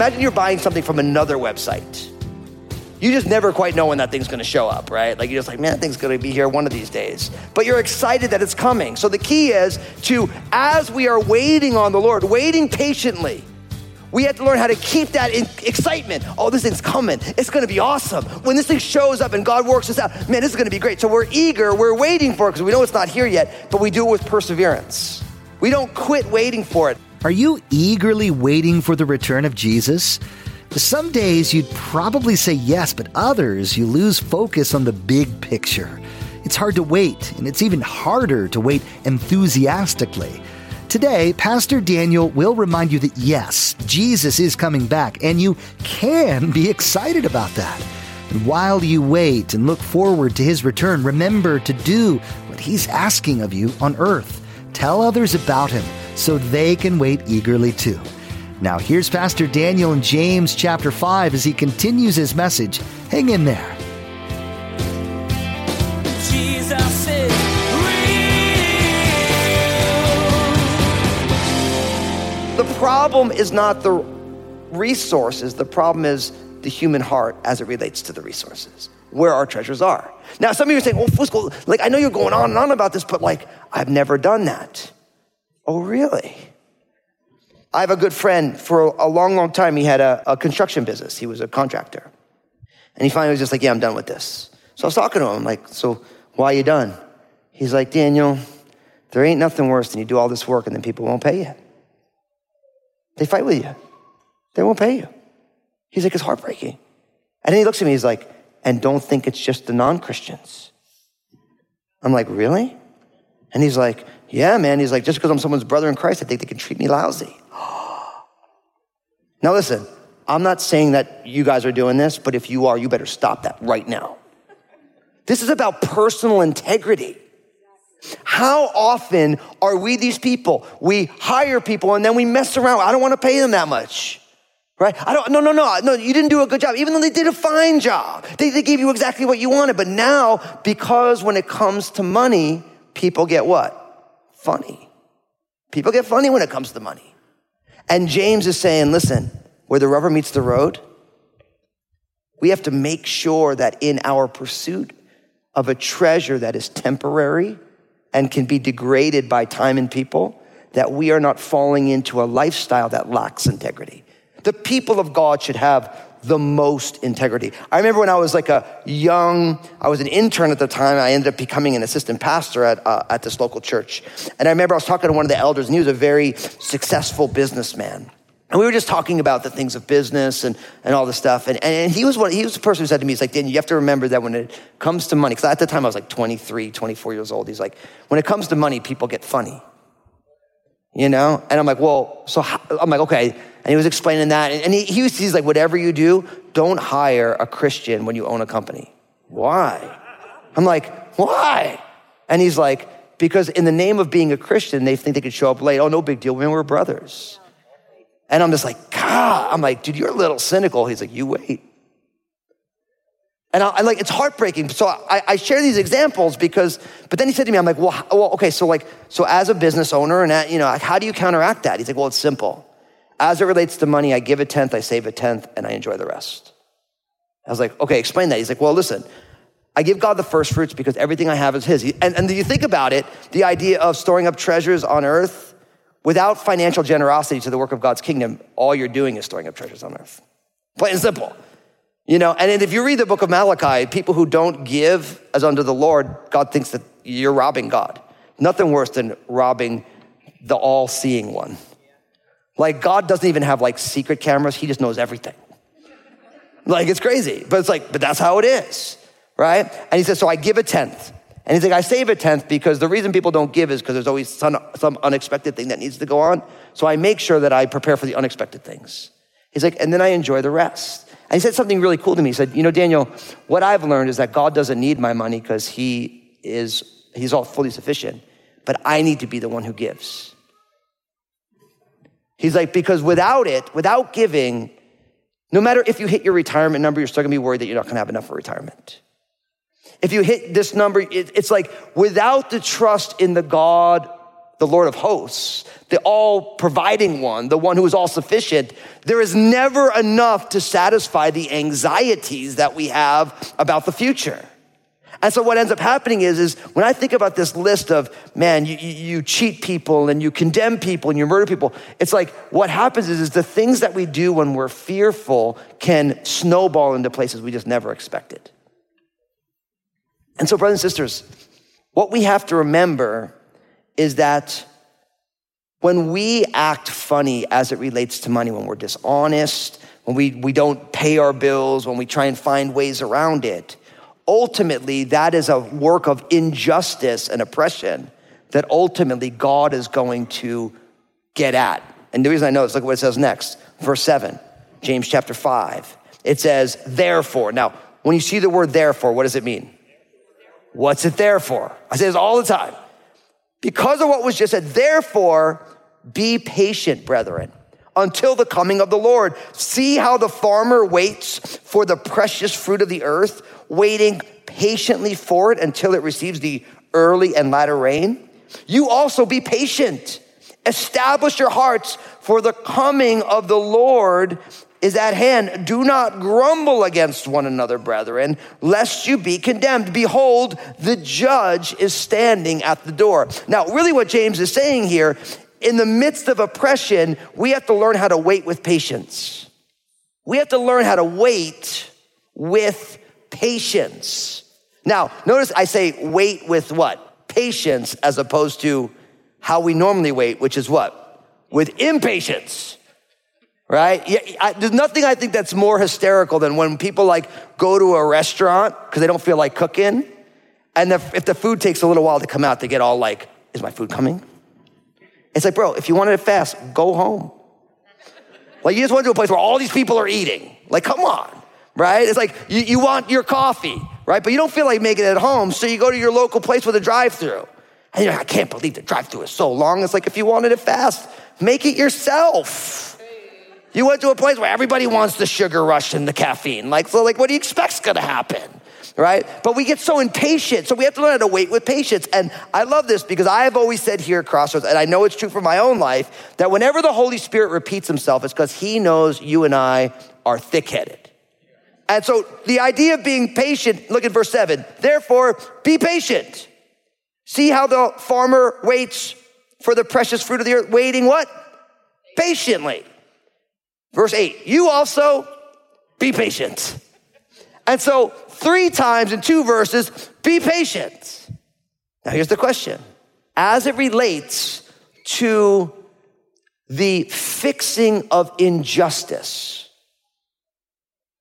Imagine you're buying something from another website. You just never quite know when that thing's gonna show up, right? Like you're just like, man, that thing's gonna be here one of these days. But you're excited that it's coming. So the key is to, as we are waiting on the Lord, waiting patiently, we have to learn how to keep that excitement. Oh, this thing's coming. It's gonna be awesome. When this thing shows up and God works us out, man, this is gonna be great. So we're eager, we're waiting for it because we know it's not here yet, but we do it with perseverance. We don't quit waiting for it. Are you eagerly waiting for the return of Jesus? Some days you'd probably say yes, but others you lose focus on the big picture. It's hard to wait, and it's even harder to wait enthusiastically. Today, Pastor Daniel will remind you that yes, Jesus is coming back, and you can be excited about that. And while you wait and look forward to his return, remember to do what he's asking of you on earth. Tell others about him so they can wait eagerly too. Now, here's Pastor Daniel in James chapter 5 as he continues his message. Hang in there. Jesus is real. The problem is not the resources, the problem is the human heart as it relates to the resources, where our treasures are. Now, some of you are saying, well, Fusco, like, I know you're going on and on about this, but like, I've never done that. Oh, really? I have a good friend for a long, long time. He had a, a construction business. He was a contractor. And he finally was just like, yeah, I'm done with this. So I was talking to him, like, so why are you done? He's like, Daniel, there ain't nothing worse than you do all this work and then people won't pay you. They fight with you. They won't pay you. He's like, it's heartbreaking. And then he looks at me, he's like, and don't think it's just the non-Christians. I'm like, really? And he's like, yeah, man. He's like, just because I'm someone's brother in Christ, I think they can treat me lousy. now listen, I'm not saying that you guys are doing this, but if you are, you better stop that right now. This is about personal integrity. How often are we these people? We hire people and then we mess around. I don't want to pay them that much. Right? I don't, no, no, no, no, you didn't do a good job, even though they did a fine job. They, they gave you exactly what you wanted. But now, because when it comes to money, people get what? Funny. People get funny when it comes to money. And James is saying, listen, where the rubber meets the road, we have to make sure that in our pursuit of a treasure that is temporary and can be degraded by time and people, that we are not falling into a lifestyle that lacks integrity. The people of God should have the most integrity. I remember when I was like a young, I was an intern at the time. I ended up becoming an assistant pastor at, uh, at this local church. And I remember I was talking to one of the elders, and he was a very successful businessman. And we were just talking about the things of business and, and all this stuff. And, and he was one, he was the person who said to me, he's like, Dan, you have to remember that when it comes to money, because at the time I was like 23, 24 years old. He's like, when it comes to money, people get funny. You know? And I'm like, well, so how, I'm like, okay. And he was explaining that. And he, he was, he's like, whatever you do, don't hire a Christian when you own a company. Why? I'm like, why? And he's like, because in the name of being a Christian, they think they could show up late. Oh, no big deal. We're brothers. And I'm just like, God, I'm like, dude, you're a little cynical. He's like, you wait. And I, I like, it's heartbreaking. So I, I, share these examples because, but then he said to me, I'm like, well, well, okay, so like, so as a business owner and, at, you know, how do you counteract that? He's like, well, it's simple. As it relates to money, I give a tenth, I save a tenth, and I enjoy the rest. I was like, okay, explain that. He's like, well, listen, I give God the first fruits because everything I have is His. And, and you think about it, the idea of storing up treasures on earth, Without financial generosity to the work of God's kingdom, all you're doing is storing up treasures on earth. Plain and simple. You know, and if you read the book of Malachi, people who don't give as unto the Lord, God thinks that you're robbing God. Nothing worse than robbing the all seeing one. Like, God doesn't even have like secret cameras, He just knows everything. Like, it's crazy, but it's like, but that's how it is, right? And He says, So I give a tenth. And he's like, I save a tenth because the reason people don't give is because there's always some, some unexpected thing that needs to go on. So I make sure that I prepare for the unexpected things. He's like, and then I enjoy the rest. And he said something really cool to me. He said, You know, Daniel, what I've learned is that God doesn't need my money because he is, he's all fully sufficient. but I need to be the one who gives. He's like, because without it, without giving, no matter if you hit your retirement number, you're still gonna be worried that you're not gonna have enough for retirement. If you hit this number, it's like without the trust in the God, the Lord of hosts, the all providing one, the one who is all sufficient, there is never enough to satisfy the anxieties that we have about the future. And so what ends up happening is, is when I think about this list of, man, you, you, cheat people and you condemn people and you murder people, it's like what happens is, is the things that we do when we're fearful can snowball into places we just never expected. And so, brothers and sisters, what we have to remember is that when we act funny as it relates to money, when we're dishonest, when we, we don't pay our bills, when we try and find ways around it, ultimately that is a work of injustice and oppression that ultimately God is going to get at. And the reason I know is look what it says next, verse 7, James chapter 5. It says, therefore. Now, when you see the word therefore, what does it mean? What's it there for? I say this all the time. Because of what was just said, therefore, be patient, brethren, until the coming of the Lord. See how the farmer waits for the precious fruit of the earth, waiting patiently for it until it receives the early and latter rain. You also be patient. Establish your hearts, for the coming of the Lord is at hand. Do not grumble against one another, brethren, lest you be condemned. Behold, the judge is standing at the door. Now, really, what James is saying here, in the midst of oppression, we have to learn how to wait with patience. We have to learn how to wait with patience. Now, notice I say wait with what? Patience as opposed to how we normally wait, which is what? With impatience right? Yeah, I, there's nothing I think that's more hysterical than when people like go to a restaurant because they don't feel like cooking, and the, if the food takes a little while to come out, they get all like, "Is my food coming?" It's like, bro, if you wanted it fast, go home. Like you just went to a place where all these people are eating. Like, come on, right? It's like you, you want your coffee, right? But you don't feel like making it at home, so you go to your local place with a drive-through. And you're like, I can't believe the drive-through is so long. It's like if you wanted it fast, make it yourself. You went to a place where everybody wants the sugar rush and the caffeine. Like, so like, what do you expect's gonna happen? Right? But we get so impatient. So we have to learn how to wait with patience. And I love this because I have always said here at Crossroads, and I know it's true for my own life, that whenever the Holy Spirit repeats himself, it's because he knows you and I are thick headed. And so the idea of being patient, look at verse seven. Therefore, be patient. See how the farmer waits for the precious fruit of the earth, waiting what? Patiently. Verse 8, you also be patient. And so, three times in two verses, be patient. Now, here's the question as it relates to the fixing of injustice,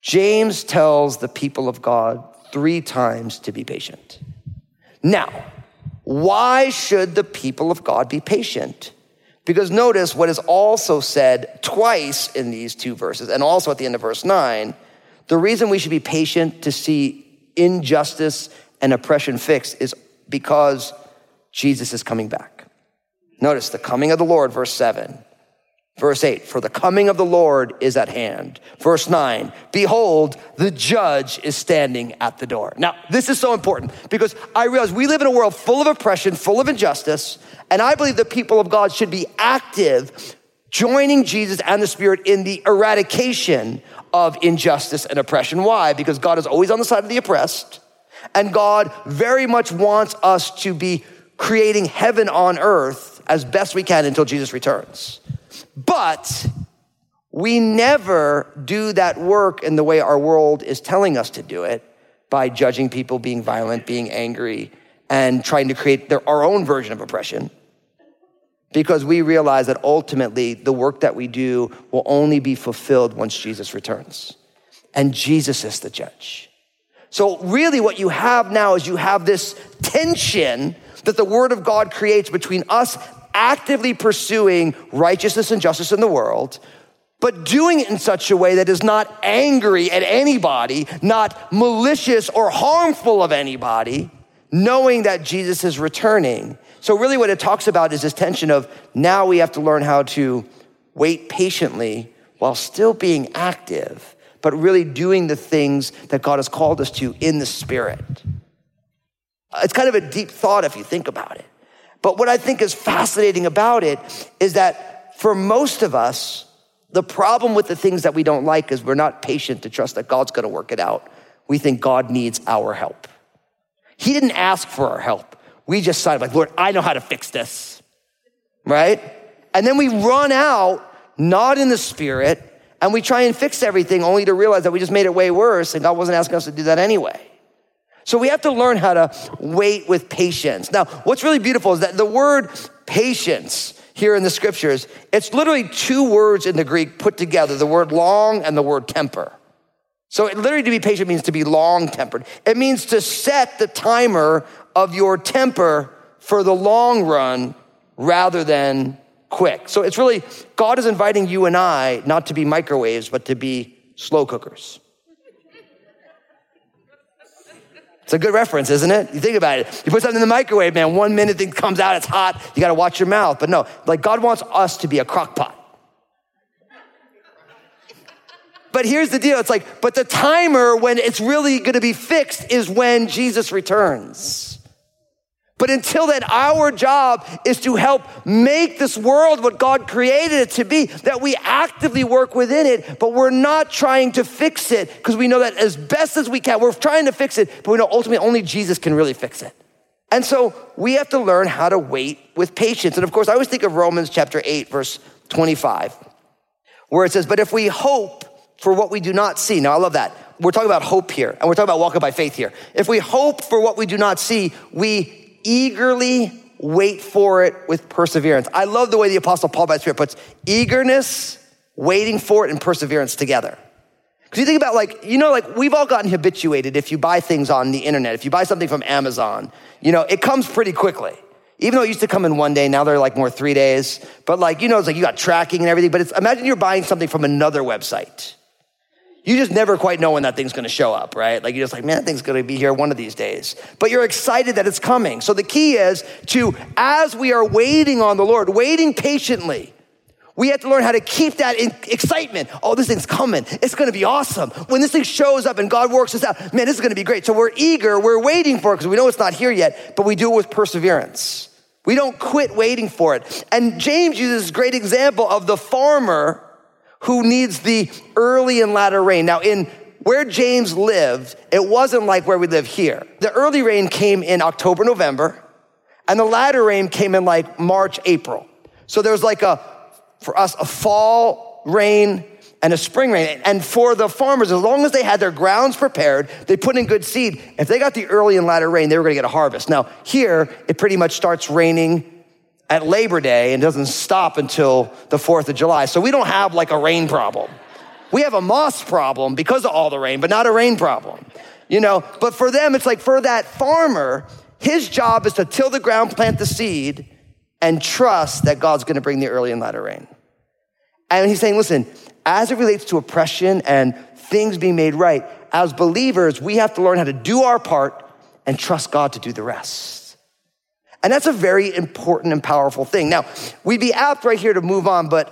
James tells the people of God three times to be patient. Now, why should the people of God be patient? Because notice what is also said twice in these two verses, and also at the end of verse 9. The reason we should be patient to see injustice and oppression fixed is because Jesus is coming back. Notice the coming of the Lord, verse 7. Verse 8, for the coming of the Lord is at hand. Verse 9, behold, the judge is standing at the door. Now, this is so important because I realize we live in a world full of oppression, full of injustice, and I believe the people of God should be active, joining Jesus and the Spirit in the eradication of injustice and oppression. Why? Because God is always on the side of the oppressed, and God very much wants us to be creating heaven on earth as best we can until Jesus returns. But we never do that work in the way our world is telling us to do it by judging people, being violent, being angry, and trying to create their, our own version of oppression. Because we realize that ultimately the work that we do will only be fulfilled once Jesus returns. And Jesus is the judge. So, really, what you have now is you have this tension that the Word of God creates between us actively pursuing righteousness and justice in the world, but doing it in such a way that is not angry at anybody, not malicious or harmful of anybody, knowing that Jesus is returning. So, really, what it talks about is this tension of now we have to learn how to wait patiently while still being active, but really doing the things that God has called us to in the Spirit. It's kind of a deep thought if you think about it. But what I think is fascinating about it is that for most of us, the problem with the things that we don't like is we're not patient to trust that God's gonna work it out. We think God needs our help. He didn't ask for our help. We just decided, like, Lord, I know how to fix this, right? And then we run out, not in the spirit, and we try and fix everything only to realize that we just made it way worse and God wasn't asking us to do that anyway. So we have to learn how to wait with patience. Now, what's really beautiful is that the word patience here in the scriptures, it's literally two words in the Greek put together, the word long and the word temper. So it literally to be patient means to be long tempered. It means to set the timer of your temper for the long run rather than quick. So it's really, God is inviting you and I not to be microwaves, but to be slow cookers. It's a good reference, isn't it? You think about it. You put something in the microwave, man, one minute thing comes out, it's hot, you gotta watch your mouth. But no, like God wants us to be a crock pot. But here's the deal it's like, but the timer when it's really gonna be fixed is when Jesus returns. But until then, our job is to help make this world what God created it to be, that we actively work within it, but we're not trying to fix it because we know that as best as we can, we're trying to fix it, but we know ultimately only Jesus can really fix it. And so we have to learn how to wait with patience. And of course, I always think of Romans chapter 8, verse 25, where it says, But if we hope for what we do not see, now I love that. We're talking about hope here, and we're talking about walking by faith here. If we hope for what we do not see, we eagerly wait for it with perseverance. I love the way the Apostle Paul by the Spirit puts eagerness, waiting for it, and perseverance together. Because you think about like, you know, like we've all gotten habituated if you buy things on the internet, if you buy something from Amazon, you know, it comes pretty quickly. Even though it used to come in one day, now they're like more three days. But like, you know, it's like you got tracking and everything, but it's, imagine you're buying something from another website you just never quite know when that thing's gonna show up, right? Like you're just like, man, that thing's gonna be here one of these days. But you're excited that it's coming. So the key is to, as we are waiting on the Lord, waiting patiently, we have to learn how to keep that excitement. Oh, this thing's coming. It's gonna be awesome. When this thing shows up and God works us out, man, this is gonna be great. So we're eager, we're waiting for it because we know it's not here yet, but we do it with perseverance. We don't quit waiting for it. And James uses this great example of the farmer who needs the early and latter rain. Now, in where James lived, it wasn't like where we live here. The early rain came in October, November, and the latter rain came in like March, April. So there was like a, for us, a fall rain and a spring rain. And for the farmers, as long as they had their grounds prepared, they put in good seed. If they got the early and latter rain, they were gonna get a harvest. Now, here, it pretty much starts raining at Labor Day and doesn't stop until the 4th of July. So we don't have like a rain problem. We have a moss problem because of all the rain, but not a rain problem. You know, but for them, it's like for that farmer, his job is to till the ground, plant the seed, and trust that God's gonna bring the early and latter rain. And he's saying, listen, as it relates to oppression and things being made right, as believers, we have to learn how to do our part and trust God to do the rest. And that's a very important and powerful thing. Now, we'd be apt right here to move on, but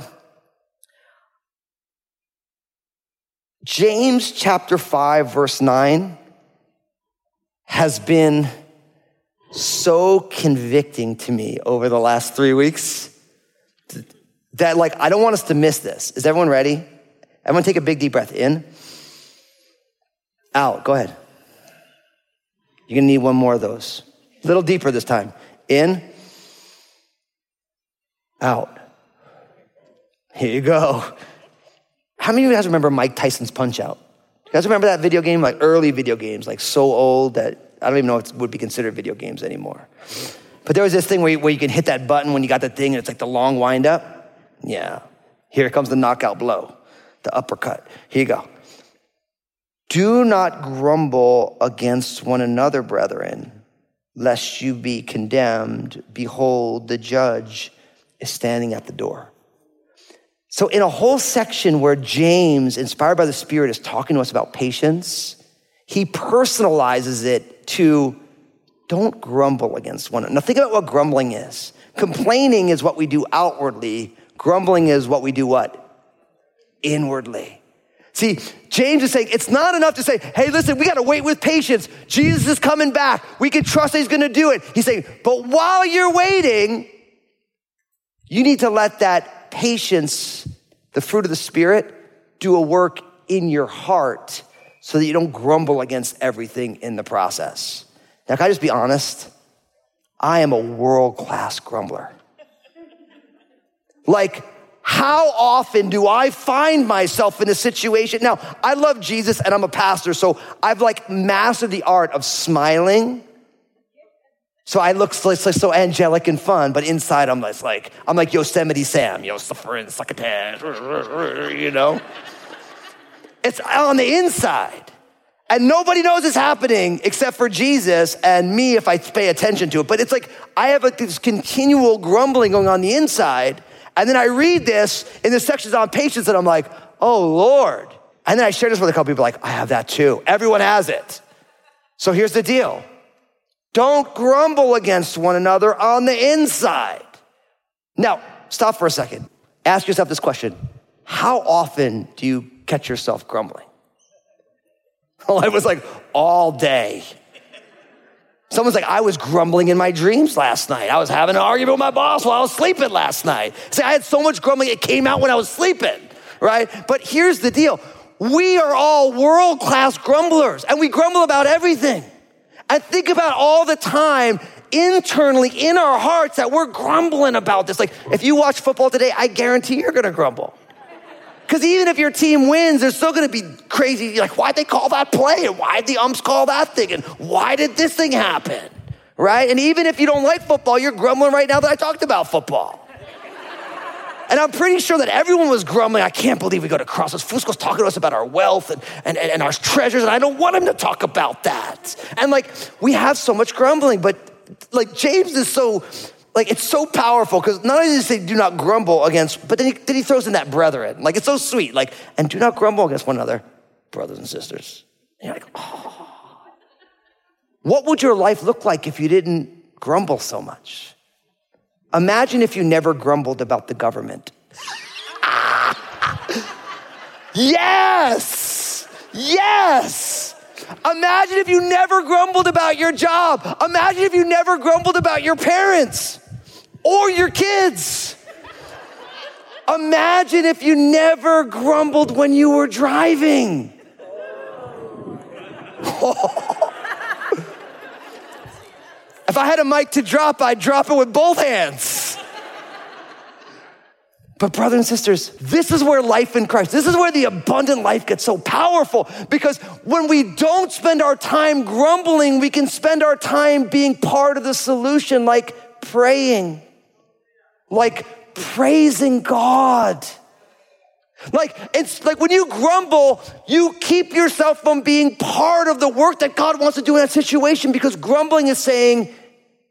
James chapter 5, verse 9 has been so convicting to me over the last three weeks that, like, I don't want us to miss this. Is everyone ready? Everyone take a big deep breath in, out. Go ahead. You're gonna need one more of those. A little deeper this time. In, out. Here you go. How many of you guys remember Mike Tyson's Punch Out? You guys remember that video game? Like early video games, like so old that I don't even know if it would be considered video games anymore. But there was this thing where you, where you can hit that button when you got the thing and it's like the long wind up. Yeah. Here comes the knockout blow, the uppercut. Here you go. Do not grumble against one another, brethren lest you be condemned. Behold, the judge is standing at the door. So, in a whole section where James, inspired by the Spirit, is talking to us about patience, he personalizes it to don't grumble against one another. Now, think about what grumbling is. Complaining is what we do outwardly, grumbling is what we do what? Inwardly. See, James is saying it's not enough to say, hey, listen, we got to wait with patience. Jesus is coming back. We can trust that he's going to do it. He's saying, but while you're waiting, you need to let that patience, the fruit of the Spirit, do a work in your heart so that you don't grumble against everything in the process. Now, can I just be honest? I am a world class grumbler. Like, how often do I find myself in a situation? Now, I love Jesus and I'm a pastor, so I've like mastered the art of smiling. So I look so, so, angelic and fun, but inside I'm like, I'm like Yosemite Sam, know, suffering, succotash, you know? It's on the inside. And nobody knows it's happening except for Jesus and me if I pay attention to it. But it's like I have a, this continual grumbling going on the inside. And then I read this in the sections on patience, and I'm like, oh Lord. And then I share this with a couple people, like, I have that too. Everyone has it. So here's the deal don't grumble against one another on the inside. Now, stop for a second. Ask yourself this question How often do you catch yourself grumbling? Well, I was like, all day. Someone's like, I was grumbling in my dreams last night. I was having an argument with my boss while I was sleeping last night. See, I had so much grumbling, it came out when I was sleeping, right? But here's the deal we are all world class grumblers, and we grumble about everything. And think about all the time internally in our hearts that we're grumbling about this. Like, if you watch football today, I guarantee you're gonna grumble. Because even if your team wins, they're still gonna be crazy. You're like, why'd they call that play? And why'd the umps call that thing? And why did this thing happen? Right? And even if you don't like football, you're grumbling right now that I talked about football. And I'm pretty sure that everyone was grumbling. I can't believe we go to Crossroads. Fusco's talking to us about our wealth and, and, and our treasures, and I don't want him to talk about that. And like, we have so much grumbling, but like, James is so like it's so powerful because not only does he say do not grumble against, but then he, then he throws in that brethren. Like it's so sweet. Like, and do not grumble against one another, brothers and sisters. And you're like, oh. What would your life look like if you didn't grumble so much? Imagine if you never grumbled about the government. yes! Yes! Imagine if you never grumbled about your job. Imagine if you never grumbled about your parents or your kids. Imagine if you never grumbled when you were driving. if I had a mic to drop, I'd drop it with both hands. But, brothers and sisters, this is where life in Christ, this is where the abundant life gets so powerful because when we don't spend our time grumbling, we can spend our time being part of the solution, like praying, like praising God. Like, it's like when you grumble, you keep yourself from being part of the work that God wants to do in that situation because grumbling is saying,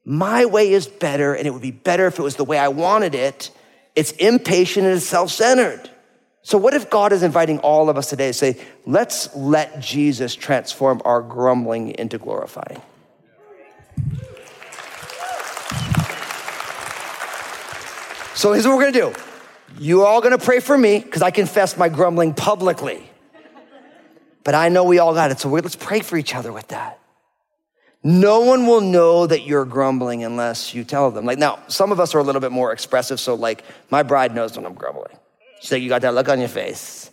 my way is better and it would be better if it was the way I wanted it. It's impatient and it's self centered. So, what if God is inviting all of us today to say, let's let Jesus transform our grumbling into glorifying? So, here's what we're gonna do. You're all gonna pray for me because I confess my grumbling publicly. But I know we all got it. So, let's pray for each other with that. No one will know that you're grumbling unless you tell them. Like now, some of us are a little bit more expressive. So like my bride knows when I'm grumbling. She's like, you got that look on your face.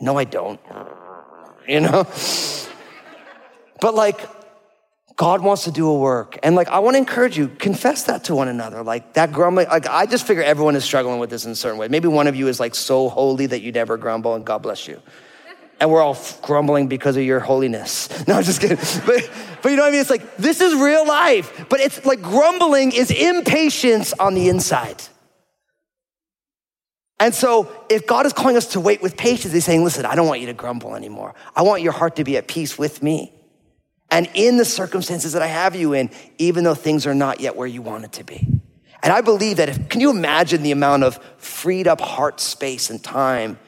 No, I don't. You know? But like, God wants to do a work. And like, I want to encourage you, confess that to one another. Like that grumbling, like I just figure everyone is struggling with this in a certain way. Maybe one of you is like so holy that you never grumble and God bless you and we're all grumbling because of your holiness. No, I'm just kidding. But, but you know what I mean? It's like, this is real life. But it's like grumbling is impatience on the inside. And so, if God is calling us to wait with patience, He's saying, listen, I don't want you to grumble anymore. I want your heart to be at peace with me. And in the circumstances that I have you in, even though things are not yet where you want it to be. And I believe that if, can you imagine the amount of freed up heart space and time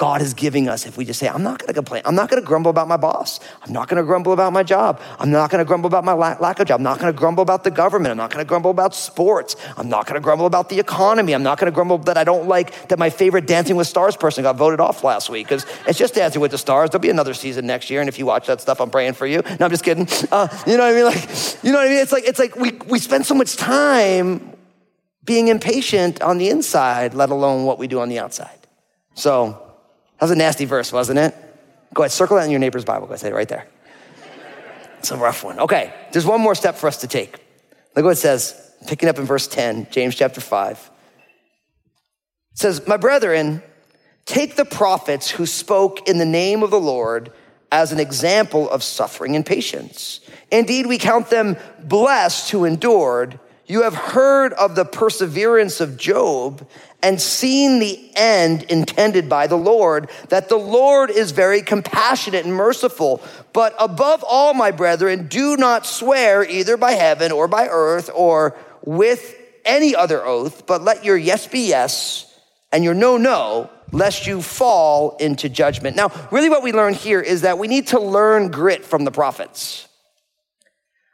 God is giving us if we just say, I'm not gonna complain. I'm not gonna grumble about my boss. I'm not gonna grumble about my job. I'm not gonna grumble about my lack, of job. I'm not gonna grumble about the government. I'm not gonna grumble about sports. I'm not gonna grumble about the economy. I'm not gonna grumble that I don't like that my favorite Dancing with Stars person got voted off last week because it's just Dancing with the Stars. There'll be another season next year. And if you watch that stuff, I'm praying for you. No, I'm just kidding. Uh, you know what I mean? Like, you know what I mean? It's like, it's like we, we spend so much time being impatient on the inside, let alone what we do on the outside. So, that was a nasty verse, wasn't it? Go ahead, circle that in your neighbor's Bible. Go ahead, say it right there. It's a rough one. Okay, there's one more step for us to take. Look what it says, picking up in verse 10, James chapter 5. It says, My brethren, take the prophets who spoke in the name of the Lord as an example of suffering and patience. Indeed, we count them blessed who endured. You have heard of the perseverance of Job and seen the end intended by the Lord, that the Lord is very compassionate and merciful. But above all, my brethren, do not swear either by heaven or by earth or with any other oath, but let your yes be yes and your no, no, lest you fall into judgment. Now, really, what we learn here is that we need to learn grit from the prophets.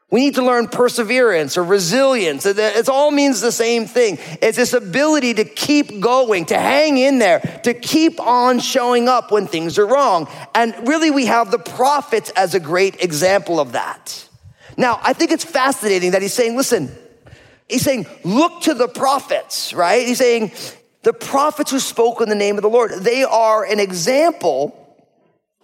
We need to learn perseverance or resilience. It all means the same thing. It's this ability to keep going, to hang in there, to keep on showing up when things are wrong. And really, we have the prophets as a great example of that. Now, I think it's fascinating that he's saying, listen, he's saying, look to the prophets, right? He's saying, the prophets who spoke in the name of the Lord, they are an example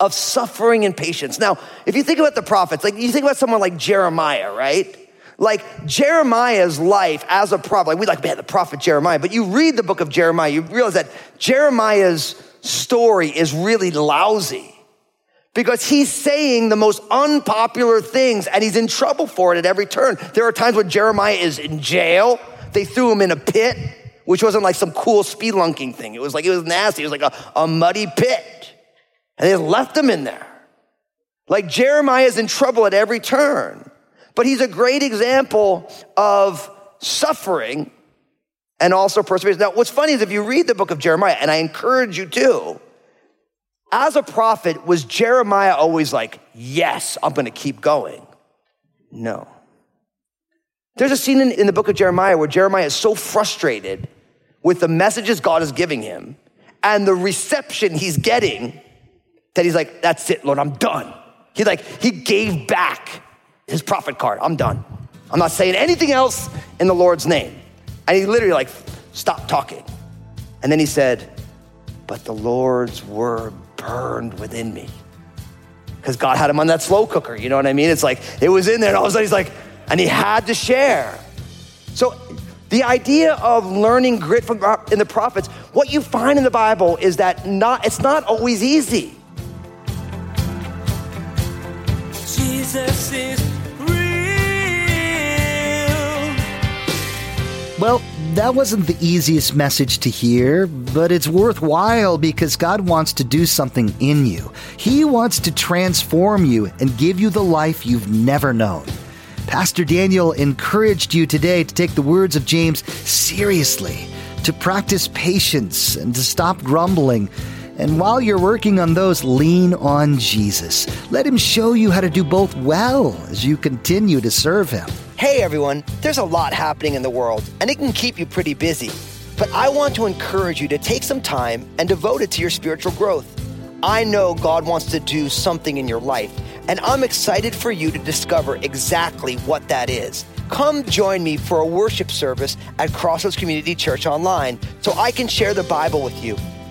of suffering and patience. Now, if you think about the prophets, like you think about someone like Jeremiah, right? Like Jeremiah's life as a prophet, like we like, man, the prophet Jeremiah, but you read the book of Jeremiah, you realize that Jeremiah's story is really lousy because he's saying the most unpopular things and he's in trouble for it at every turn. There are times when Jeremiah is in jail, they threw him in a pit, which wasn't like some cool spelunking thing. It was like, it was nasty. It was like a, a muddy pit. And they left him in there. Like Jeremiah is in trouble at every turn, but he's a great example of suffering and also perseverance. Now, what's funny is if you read the book of Jeremiah, and I encourage you to, as a prophet, was Jeremiah always like, yes, I'm gonna keep going? No. There's a scene in, in the book of Jeremiah where Jeremiah is so frustrated with the messages God is giving him and the reception he's getting that he's like, that's it, Lord, I'm done. He like, he gave back his prophet card. I'm done. I'm not saying anything else in the Lord's name. And he literally like stopped talking. And then he said, but the Lord's word burned within me. Because God had him on that slow cooker, you know what I mean? It's like, it was in there, and all of a sudden he's like, and he had to share. So the idea of learning grit from uh, in the prophets, what you find in the Bible is that not, it's not always easy. Jesus is real. Well, that wasn't the easiest message to hear, but it's worthwhile because God wants to do something in you. He wants to transform you and give you the life you've never known. Pastor Daniel encouraged you today to take the words of James seriously, to practice patience, and to stop grumbling. And while you're working on those, lean on Jesus. Let Him show you how to do both well as you continue to serve Him. Hey everyone, there's a lot happening in the world, and it can keep you pretty busy. But I want to encourage you to take some time and devote it to your spiritual growth. I know God wants to do something in your life, and I'm excited for you to discover exactly what that is. Come join me for a worship service at Crossroads Community Church online so I can share the Bible with you.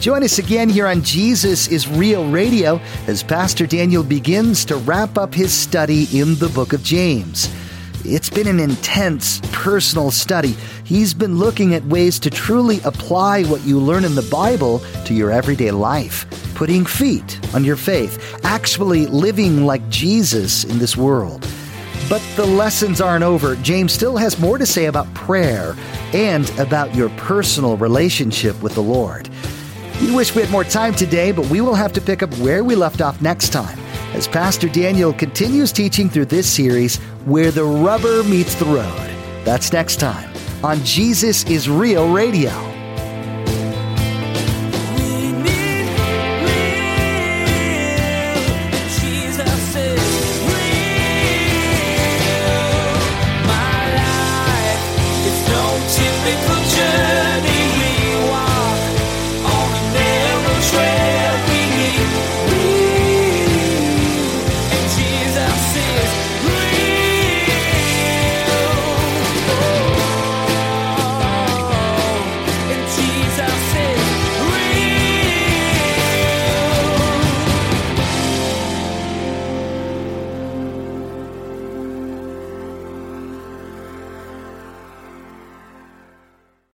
Join us again here on Jesus is Real Radio as Pastor Daniel begins to wrap up his study in the book of James. It's been an intense personal study. He's been looking at ways to truly apply what you learn in the Bible to your everyday life. putting feet on your faith, actually living like Jesus in this world. But the lessons aren't over. James still has more to say about prayer and about your personal relationship with the Lord. We wish we had more time today, but we will have to pick up where we left off next time as Pastor Daniel continues teaching through this series, Where the Rubber Meets the Road. That's next time on Jesus is Real Radio.